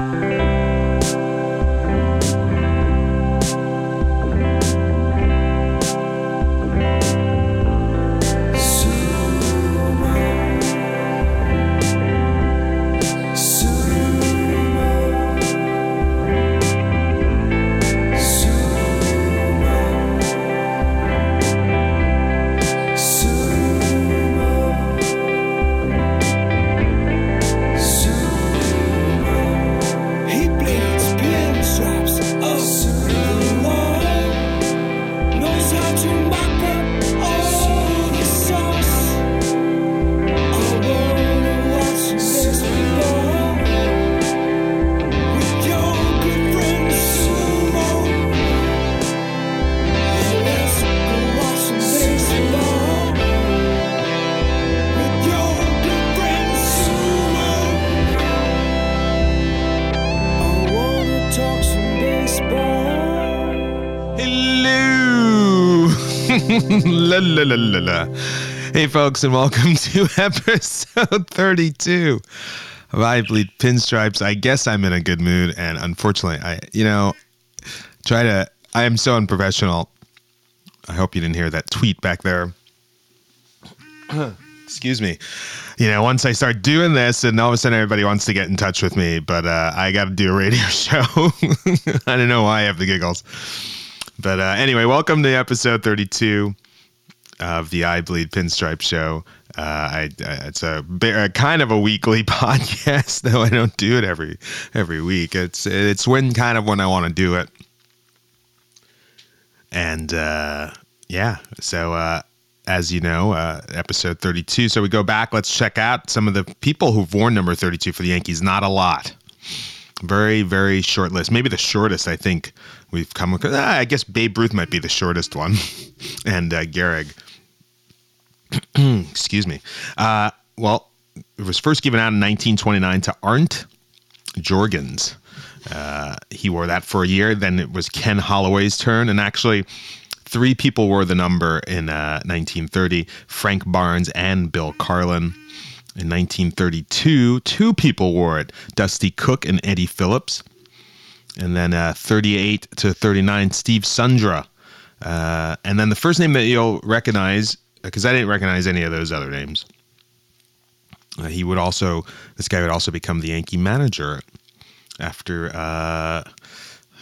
He Hello. la, la, la, la, la. Hey, folks, and welcome to episode 32 of I Bleed Pinstripes. I guess I'm in a good mood, and unfortunately, I, you know, try to, I am so unprofessional. I hope you didn't hear that tweet back there. Excuse me. You know, once I start doing this, and all of a sudden everybody wants to get in touch with me, but uh, I got to do a radio show. I don't know why I have the giggles. But uh, anyway, welcome to episode 32 of the I Bleed Pinstripe Show. Uh, I, I, it's a, a kind of a weekly podcast, though I don't do it every every week. It's it's when kind of when I want to do it, and uh, yeah. So uh, as you know, uh, episode 32. So we go back. Let's check out some of the people who've worn number 32 for the Yankees. Not a lot very very short list maybe the shortest i think we've come across ah, i guess babe ruth might be the shortest one and uh, Gehrig. excuse me uh, well it was first given out in 1929 to arndt jorgens uh, he wore that for a year then it was ken holloway's turn and actually three people wore the number in uh, 1930 frank barnes and bill Karlon in 1932, two people wore it Dusty Cook and Eddie Phillips. And then uh, 38 to 39, Steve Sundra. Uh, and then the first name that you'll recognize, because I didn't recognize any of those other names, uh, he would also, this guy would also become the Yankee manager after, uh,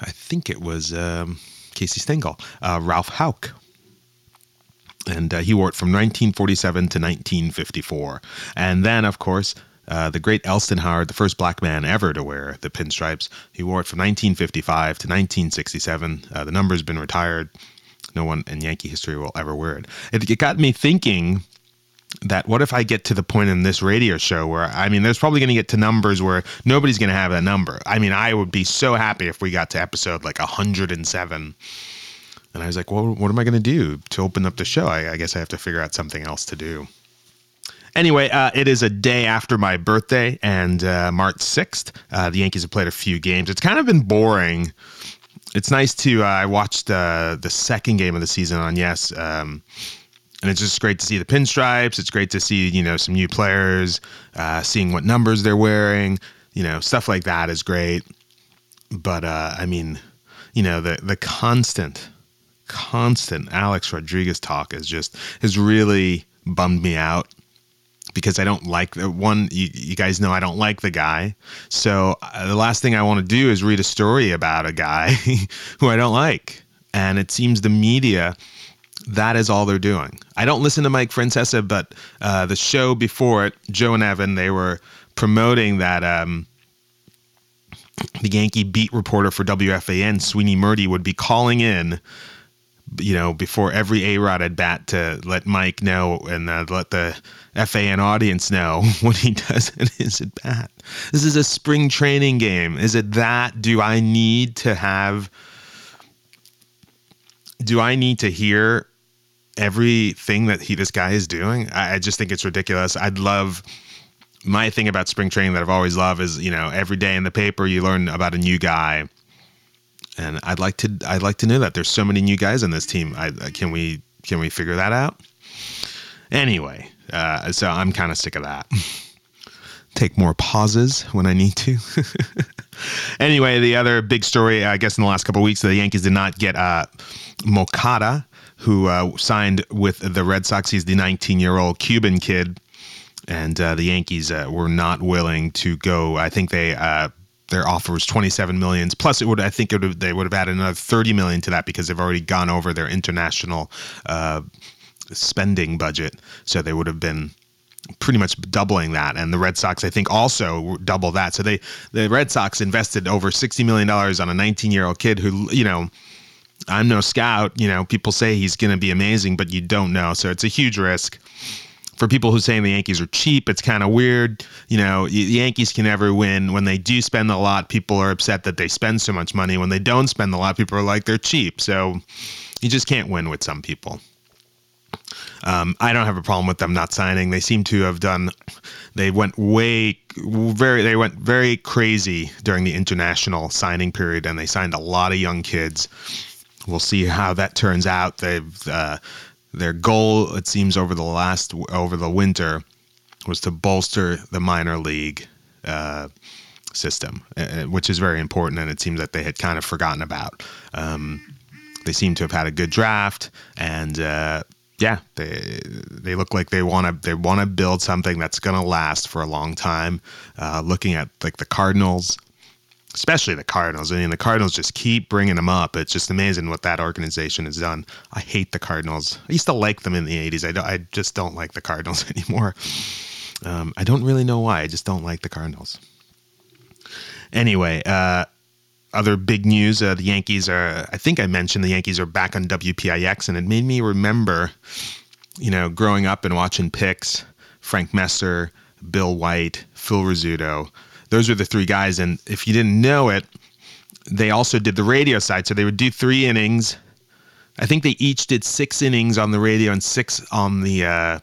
I think it was um, Casey Stengel, uh, Ralph Houk and uh, he wore it from 1947 to 1954. And then, of course, uh, the great Elston Howard, the first black man ever to wear the pinstripes, he wore it from 1955 to 1967. Uh, the number's been retired. No one in Yankee history will ever wear it. It, it got me thinking that what if I get to the point in this radio show where I mean, there's probably going to get to numbers where nobody's going to have that number. I mean, I would be so happy if we got to episode like 107 and I was like, well, what am I going to do to open up the show? I, I, guess I have to figure out something else to do. Anyway, uh, it is a day after my birthday, and uh, March 6th, uh, the Yankees have played a few games. It's kind of been boring. It's nice to, uh, I watched uh, the second game of the season on Yes, um, and it's just great to see the pinstripes. It's great to see, you know, some new players, uh, seeing what numbers they're wearing, you know, stuff like that is great. But, I mean, you know, the, the constant constant Alex Rodriguez talk is just has really bummed me out because I don't like the one. You, you guys know I don't like the guy, so uh, the last thing I want to do is read a story about a guy who I don't like, and it seems the media. That is all they're doing. I don't listen to Mike Francesa, but uh, the show before it, Joe and Evan, they were promoting that um, the Yankee beat reporter for WFAN, Sweeny Murti, would be calling in you know, before every A Rod at bat to let Mike know and uh, let the FAN audience know when he does in his at bat. This is a spring training game. Is it that? Do I need to have? Do I need to hear everything that he this guy is doing? I, I just think it's ridiculous. I'd love. My thing about spring training that I've always loved is, you know, every day in the paper you learn about a new guy and I'd like to I'd like to know that there's so many new guys on this team. I, can we can we figure that out? Anyway, uh, so I'm kind of sick of that. Take more pauses when I need to. anyway, the other big story, I guess, in the last couple weeks, the Yankees did not get uh, who uh, signed with the Red Sox. He's the 19 year old Cuban kid. And uh, the Yankees uh, were not willing to go. I think they uh, their offer was 27 million. Plus it would i think would they would have added another 30 million to that because they've already gone over their international uh, spending budget. So they would have been pretty much doubling that. And the red sox i think also double that. So they the red sox invested over 60 million dollars on a 19 year old kid who you know i'm no scout. You know people say he's going to be amazing but you don't know. So it's a huge risk for people who saying the Yankees are cheap, it's kind of weird. You know, the Yankees can never win. When they do spend a lot, people are upset that they spend so much money. When they don't spend a lot, people are like they're cheap. So you just can't win with some people. Um, I don't have a problem with them not signing. They seem to have done. They went way very. They went very crazy during the international signing period, and they signed a lot of young kids. We'll see how that turns out. They've uh, their goal, it seems, over the last over the winter, was to bolster the minor league uh, system, which is very important, and it seems that they had kind of forgotten about. Um, they seem to have had a good draft, and uh, yeah, they they look like they want to they want to build something that's going to last for a long time. Uh, looking at like the Cardinals, especially the Cardinals. I mean, the Cardinals just keep bringing them up. It's just amazing what that organization has done. I hate the Cardinals. I used to like them in the 80s. I, I just don't like the Cardinals anymore. Um, I don't really know why. I just don't like the Cardinals. Anyway, uh, other big news uh, the Yankees are, I think I mentioned the Yankees are back on WPIX, and it made me remember, you know, growing up and watching picks, Frank Messer, Bill White, Phil Rizzuto those were the three guys. And if you didn't know it, they also did the radio side. So they would do three innings. I think they each did six innings on the radio and six on the uh,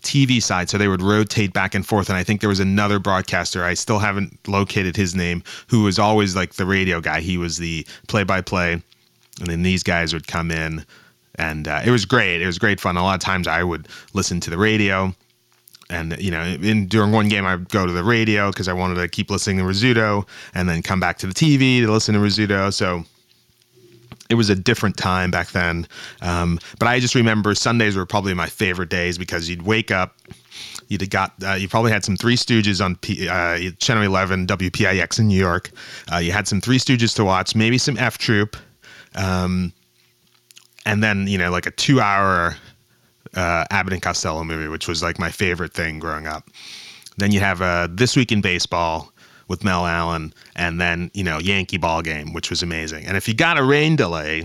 TV side. So they would rotate back and forth. And I think there was another broadcaster, I still haven't located his name, who was always like the radio guy. He was the play by play. And then these guys would come in. And uh, it was great. It was great fun. A lot of times I would listen to the radio and you know, in during one game, I'd go to the radio because I wanted to keep listening to Rizzuto, and then come back to the TV to listen to Rizzuto. So it was a different time back then. Um, but I just remember Sundays were probably my favorite days because you'd wake up, you'd got uh, you probably had some Three Stooges on P, uh, Channel 11 WPIX in New York. Uh, you had some Three Stooges to watch, maybe some F Troop, um, and then you know like a two hour uh, Abbott and Costello movie, which was like my favorite thing growing up. Then you have uh, This Week in Baseball with Mel Allen, and then, you know, Yankee Ball Game, which was amazing. And if you got a rain delay,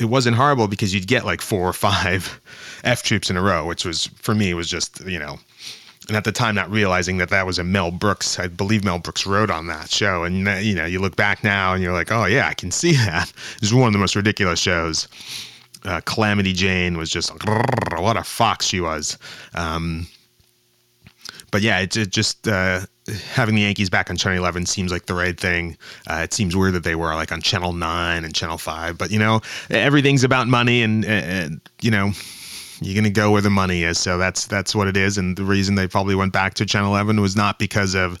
it wasn't horrible because you'd get like four or five F troops in a row, which was, for me, was just, you know, and at the time not realizing that that was a Mel Brooks, I believe Mel Brooks wrote on that show. And, you know, you look back now and you're like, oh, yeah, I can see that. It was one of the most ridiculous shows uh, Calamity Jane was just what a fox she was. Um, but yeah, it, it just uh, having the Yankees back on Channel 11 seems like the right thing. Uh, it seems weird that they were like on Channel 9 and Channel 5, but you know, everything's about money and, and you know, you're going to go where the money is. So that's that's what it is and the reason they probably went back to Channel 11 was not because of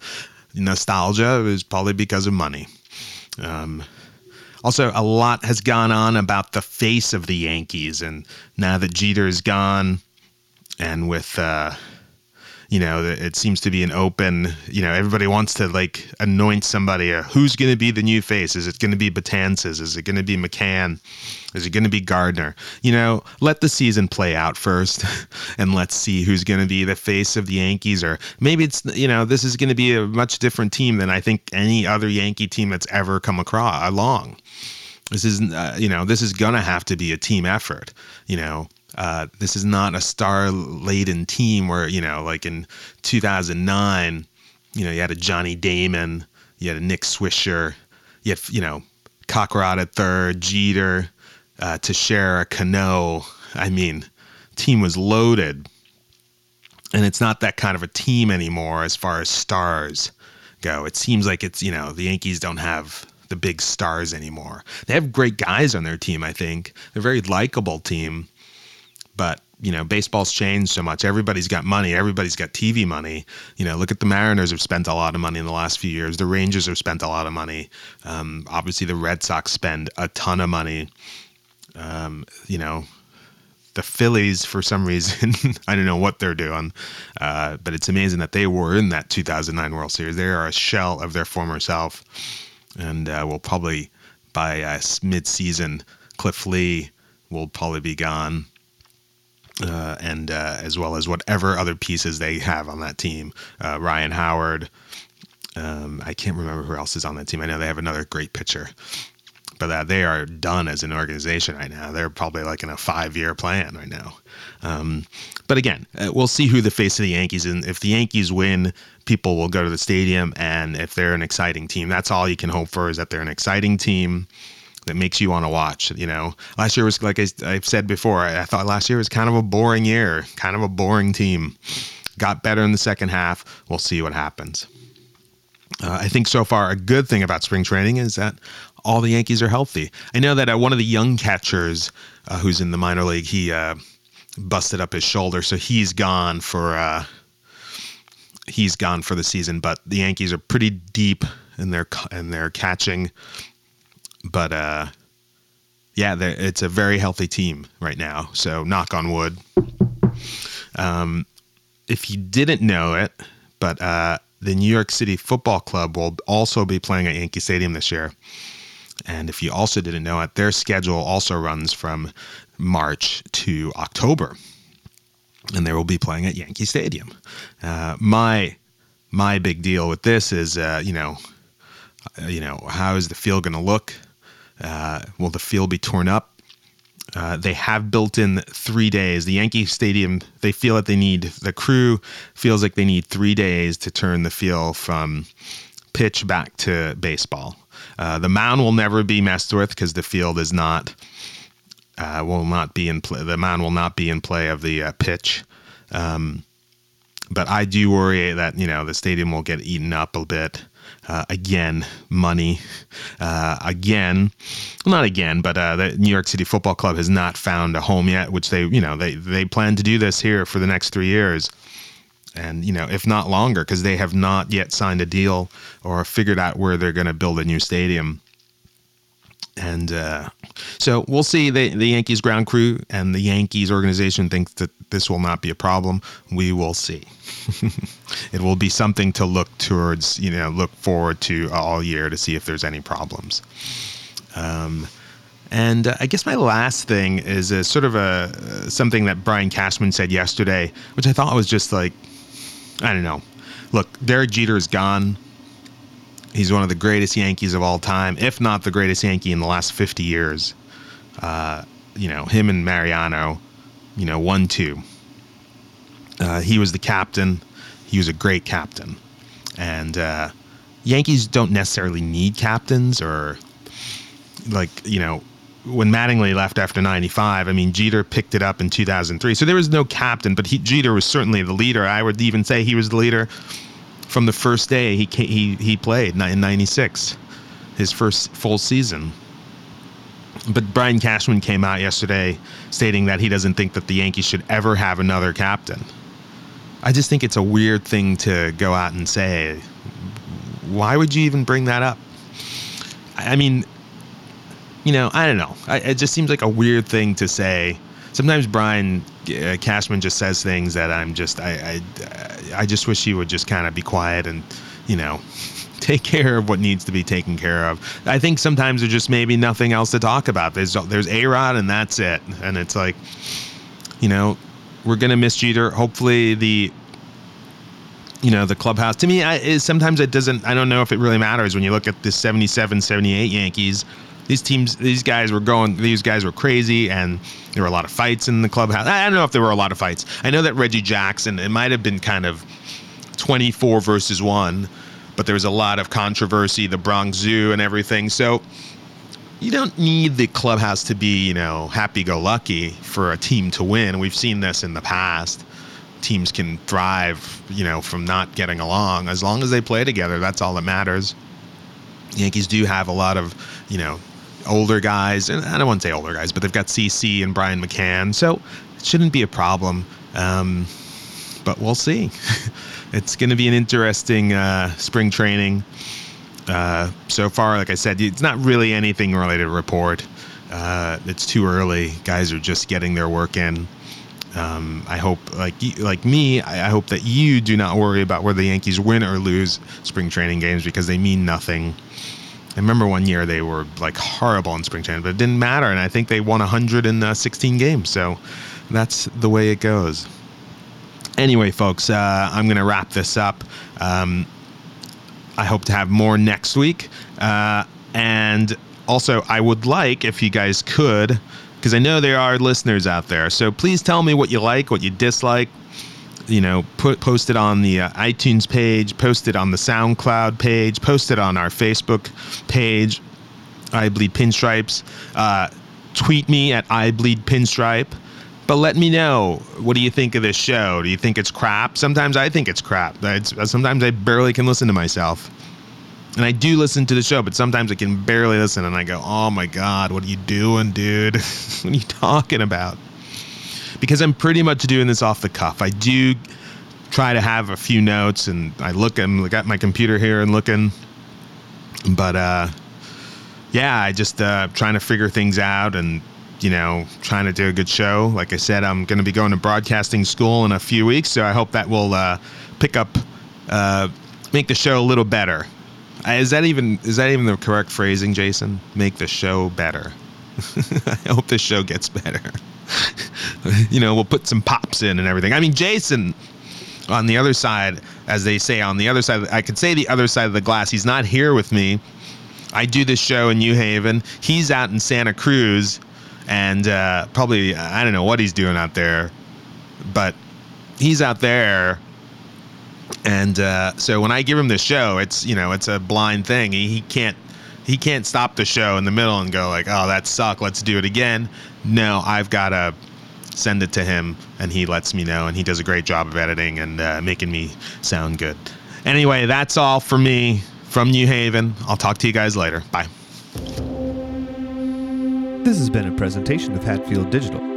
nostalgia, it was probably because of money. Um, also, a lot has gone on about the face of the Yankees, and now that Jeter is gone, and with uh, you know, it seems to be an open, you know, everybody wants to like anoint somebody. Who's going to be the new face? Is it going to be Betances? Is it going to be McCann? Is it going to be Gardner? You know, let the season play out first and let's see who's going to be the face of the Yankees. Or maybe it's, you know, this is going to be a much different team than I think any other Yankee team that's ever come across along. This is, uh, you know, this is going to have to be a team effort, you know uh, this is not a star laden team where, you know, like in 2009, you know, you had a Johnny Damon, you had a Nick Swisher, you had, you know, Cockrot at third, Jeter, uh, Teixeira, Cano. I mean, team was loaded. And it's not that kind of a team anymore as far as stars go. It seems like it's, you know, the Yankees don't have the big stars anymore. They have great guys on their team, I think. They're a very likable team but you know, baseball's changed so much. Everybody's got money. Everybody's got TV money. You know, look at the Mariners have spent a lot of money in the last few years. The Rangers have spent a lot of money. Um, obviously, the Red Sox spend a ton of money. Um, you know, the Phillies, for some reason, I don't know what they're doing, uh, but it's amazing that they were in that 2009 World Series. They are a shell of their former self, and uh, will probably by uh, mid-season, Cliff Lee will probably be gone uh, and uh, as well as whatever other pieces they have on that team. Uh, Ryan Howard. Um, I can't remember who else is on that team. I know they have another great pitcher, but uh, they are done as an organization right now. They're probably like in a five-year plan right now. Um, but again, uh, we'll see who the face of the Yankees and if the Yankees win, people will go to the stadium, and if they're an exciting team, that's all you can hope for is that they're an exciting team that makes you want to watch. You know, last year was like I, have said before. I, I, thought last year was kind of a boring year, kind of a boring team. Got better in the second half. We'll see what happens. Uh, I think so far a good thing about spring training is that all the Yankees are healthy. I know that uh, one of the young catchers uh, who's in the minor league, he uh, busted up his shoulder, so he's gone for uh, he's gone for the season. But the Yankees are pretty deep in their in their catching but uh, yeah, it's a very healthy team right now. So knock on wood. Um, if you didn't know it, but uh, the New York City Football Club will also be playing at Yankee Stadium this year. And if you also didn't know it, their schedule also runs from March to October, and they will be playing at Yankee Stadium. Uh, my my big deal with this is, uh, you know, uh, you know, how is the field going to look? Uh, will the field be torn up? Uh, they have built in three days. The Yankee Stadium, they feel that they need, the crew feels like they need three days to turn the field from pitch back to baseball. Uh, the mound will never be messed with because the field is not, uh, will not be in play. The mound will not be in play of the uh, pitch. Um, but I do worry that, you know, the stadium will get eaten up a bit. Uh, again, money. Uh, again, well, not again, but uh, the New York City Football Club has not found a home yet, which they, you know, they they plan to do this here for the next three years, and you know, if not longer, because they have not yet signed a deal or figured out where they're going to build a new stadium. And uh, so we'll see. The, the Yankees ground crew and the Yankees organization thinks that this will not be a problem. We will see. it will be something to look towards, you know, look forward to all year to see if there's any problems. Um, and uh, I guess my last thing is a sort of a uh, something that Brian Cashman said yesterday, which I thought was just like, I don't know. Look, Derek Jeter is gone. He's one of the greatest Yankees of all time, if not the greatest Yankee in the last 50 years. Uh, you know, him and Mariano, you know, one two. Uh, he was the captain. He was a great captain, and uh, Yankees don't necessarily need captains or like you know when Mattingly left after 95, I mean, Jeter picked it up in 2003. So there was no captain, but he, Jeter was certainly the leader. I would even say he was the leader from the first day he he he played in '96, his first full season. But Brian Cashman came out yesterday stating that he doesn't think that the Yankees should ever have another captain. I just think it's a weird thing to go out and say. Why would you even bring that up? I mean, you know, I don't know. I, it just seems like a weird thing to say. Sometimes Brian uh, Cashman just says things that I'm just I I, I just wish he would just kind of be quiet and you know take care of what needs to be taken care of. I think sometimes there's just maybe nothing else to talk about. There's there's A Rod and that's it, and it's like you know we're gonna miss Jeter. Hopefully the you know the clubhouse to me I, sometimes it doesn't i don't know if it really matters when you look at the 77 78 yankees these teams, these guys were going, these guys were crazy, and there were a lot of fights in the clubhouse. I don't know if there were a lot of fights. I know that Reggie Jackson, it might have been kind of 24 versus one, but there was a lot of controversy, the Bronx Zoo and everything. So you don't need the clubhouse to be, you know, happy go lucky for a team to win. We've seen this in the past. Teams can thrive, you know, from not getting along. As long as they play together, that's all that matters. Yankees do have a lot of, you know, older guys, and I don't want to say older guys, but they've got CC and Brian McCann. So it shouldn't be a problem. Um, but we'll see. it's going to be an interesting uh, spring training. Uh, so far, like I said, it's not really anything related to report. Uh, it's too early. Guys are just getting their work in. Um, I hope, like like me, I, I hope that you do not worry about whether the Yankees win or lose spring training games because they mean nothing. I remember one year they were like horrible in spring training, but it didn't matter, and I think they won 116 games. So that's the way it goes. Anyway, folks, uh, I'm going to wrap this up. Um, I hope to have more next week, uh, and also I would like if you guys could because I know there are listeners out there. So please tell me what you like, what you dislike. You know, put post it on the uh, iTunes page, post it on the SoundCloud page, post it on our Facebook page. I bleed pinstripes. Uh, tweet me at I bleed pinstripe. But let me know. What do you think of this show? Do you think it's crap? Sometimes I think it's crap. It's, sometimes I barely can listen to myself. And I do listen to the show, but sometimes I can barely listen and I go, oh my God, what are you doing, dude? what are you talking about? Because I'm pretty much doing this off the cuff. I do try to have a few notes and I look and at my computer here and looking. But uh, yeah, I just uh, trying to figure things out and you know, trying to do a good show. Like I said, I'm going to be going to broadcasting school in a few weeks, so I hope that will uh, pick up, uh, make the show a little better. Uh, is that even is that even the correct phrasing, Jason? Make the show better. I hope the show gets better. you know, we'll put some pops in and everything. I mean, Jason on the other side, as they say, on the other side, I could say the other side of the glass. He's not here with me. I do this show in New Haven. He's out in Santa Cruz, and uh, probably I don't know what he's doing out there, but he's out there and uh, so when I give him the show, it's you know it's a blind thing. He, he can't he can't stop the show in the middle and go like, oh that sucked, let's do it again. No, I've got to send it to him, and he lets me know, and he does a great job of editing and uh, making me sound good. Anyway, that's all for me from New Haven. I'll talk to you guys later. Bye. This has been a presentation of Hatfield Digital.